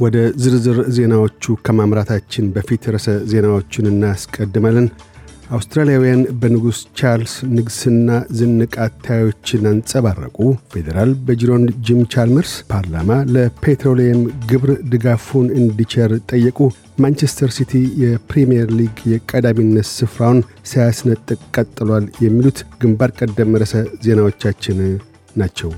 ወደ ዝርዝር ዜናዎቹ ከማምራታችን በፊት ርዕሰ ዜናዎቹን እናስቀድማለን። አውስትራሊያውያን በንጉሥ ቻርልስ ንግሥና ዝንቅ አተያዮችን አንጸባረቁ። ፌዴራል በጅሮንድ ጂም ቻልመርስ ፓርላማ ለፔትሮሊየም ግብር ድጋፉን እንዲቸር ጠየቁ። ማንቸስተር ሲቲ የፕሪምየር ሊግ የቀዳሚነት ስፍራውን ሳያስነጥቅ ቀጥሏል። የሚሉት ግንባር ቀደም ርዕሰ ዜናዎቻችን ናቸው።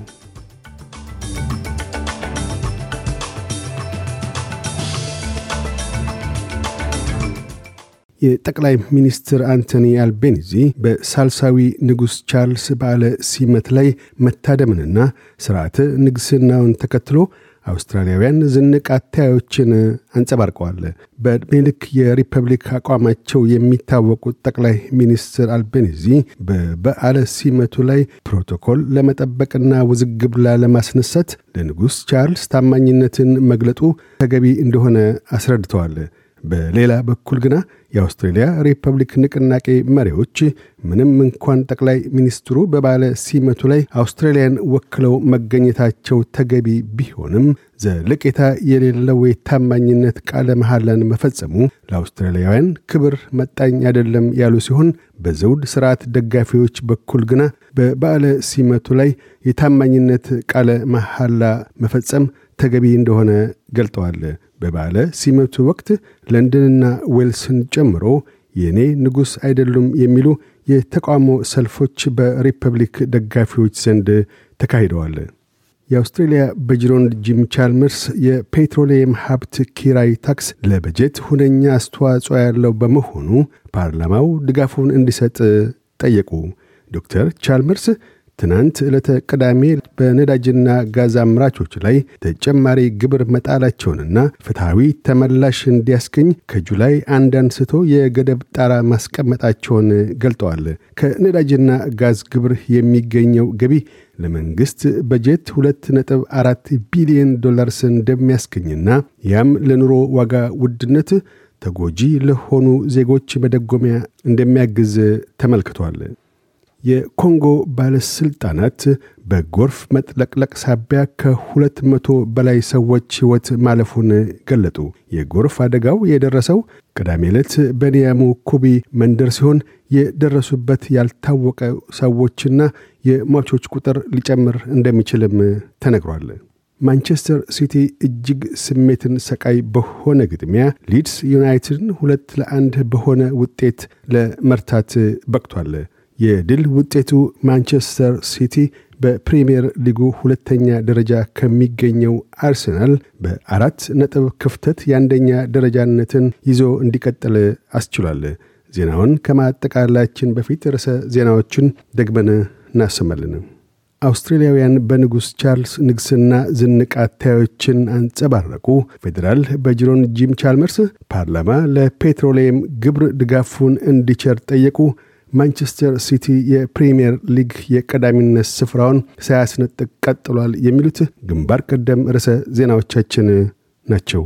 የጠቅላይ ሚኒስትር አንቶኒ አልቤኒዚ በሳልሳዊ ንጉሥ ቻርልስ በዓለ ሲመት ላይ መታደምንና ሥርዓተ ንግሥናውን ተከትሎ አውስትራሊያውያን ዝንቅ አታዮችን አንጸባርቀዋል። በዕድሜ የሪፐብሊክ አቋማቸው የሚታወቁት ጠቅላይ ሚኒስትር አልቤኒዚ በበዓለ ሲመቱ ላይ ፕሮቶኮል ለመጠበቅና ውዝግብ ላለማስነሳት ለንጉሥ ቻርልስ ታማኝነትን መግለጡ ተገቢ እንደሆነ አስረድተዋል። በሌላ በኩል ግና የአውስትሬልያ ሪፐብሊክ ንቅናቄ መሪዎች ምንም እንኳን ጠቅላይ ሚኒስትሩ በበዓለ ሲመቱ ላይ አውስትራሊያን ወክለው መገኘታቸው ተገቢ ቢሆንም ዘለቄታ የሌለው የታማኝነት ቃለ መሐላን መፈጸሙ ለአውስትራሊያውያን ክብር መጣኝ አይደለም ያሉ ሲሆን በዘውድ ስርዓት ደጋፊዎች በኩል ግና በባለ ሲመቱ ላይ የታማኝነት ቃለ መሐላ መፈጸም ተገቢ እንደሆነ ገልጠዋል። በባለ ሲመቱ ወቅት ለንደንና ዌልስን ጨምሮ የእኔ ንጉሥ አይደሉም የሚሉ የተቃውሞ ሰልፎች በሪፐብሊክ ደጋፊዎች ዘንድ ተካሂደዋል። የአውስትሬልያ በጅሮንድ ጂም ቻልመርስ የፔትሮሊየም ሀብት ኪራይ ታክስ ለበጀት ሁነኛ አስተዋጽኦ ያለው በመሆኑ ፓርላማው ድጋፉን እንዲሰጥ ጠየቁ። ዶክተር ቻልመርስ ትናንት ዕለተ ቅዳሜ በነዳጅና ጋዝ አምራቾች ላይ ተጨማሪ ግብር መጣላቸውንና ፍትሐዊ ተመላሽ እንዲያስገኝ ከጁላይ አንድ አንስቶ የገደብ ጣራ ማስቀመጣቸውን ገልጠዋል። ከነዳጅና ጋዝ ግብር የሚገኘው ገቢ ለመንግሥት በጀት ሁለት ነጥብ አራት ቢሊዮን ዶላርስ እንደሚያስገኝና ያም ለኑሮ ዋጋ ውድነት ተጎጂ ለሆኑ ዜጎች መደጎሚያ እንደሚያግዝ ተመልክቷል። የኮንጎ ባለሥልጣናት በጎርፍ መጥለቅለቅ ሳቢያ ከሁለት መቶ በላይ ሰዎች ሕይወት ማለፉን ገለጡ። የጎርፍ አደጋው የደረሰው ቅዳሜ ዕለት በኒያሙ ኩቢ መንደር ሲሆን የደረሱበት ያልታወቀ ሰዎችና የሟቾች ቁጥር ሊጨምር እንደሚችልም ተነግሯል። ማንቸስተር ሲቲ እጅግ ስሜትን ሰቃይ በሆነ ግጥሚያ ሊድስ ዩናይትድን ሁለት ለአንድ በሆነ ውጤት ለመርታት በቅቷል። የድል ውጤቱ ማንቸስተር ሲቲ በፕሪምየር ሊጉ ሁለተኛ ደረጃ ከሚገኘው አርሰናል በአራት ነጥብ ክፍተት የአንደኛ ደረጃነትን ይዞ እንዲቀጥል አስችሏል። ዜናውን ከማጠቃላችን በፊት ርዕሰ ዜናዎችን ደግመን እናሰማለን። አውስትሬልያውያን በንጉሥ ቻርልስ ንግሥና ዝንቅ አንጸባረቁ። ፌዴራል በጅሮንድ ጂም ቻልመርስ ፓርላማ ለፔትሮሊየም ግብር ድጋፉን እንዲቸር ጠየቁ። ማንቸስተር ሲቲ የፕሪምየር ሊግ የቀዳሚነት ስፍራውን ሳያስነጥቅ ቀጥሏል። የሚሉት ግንባር ቀደም ርዕሰ ዜናዎቻችን ናቸው።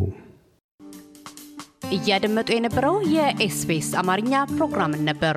እያደመጡ የነበረው የኤስቢኤስ አማርኛ ፕሮግራምን ነበር።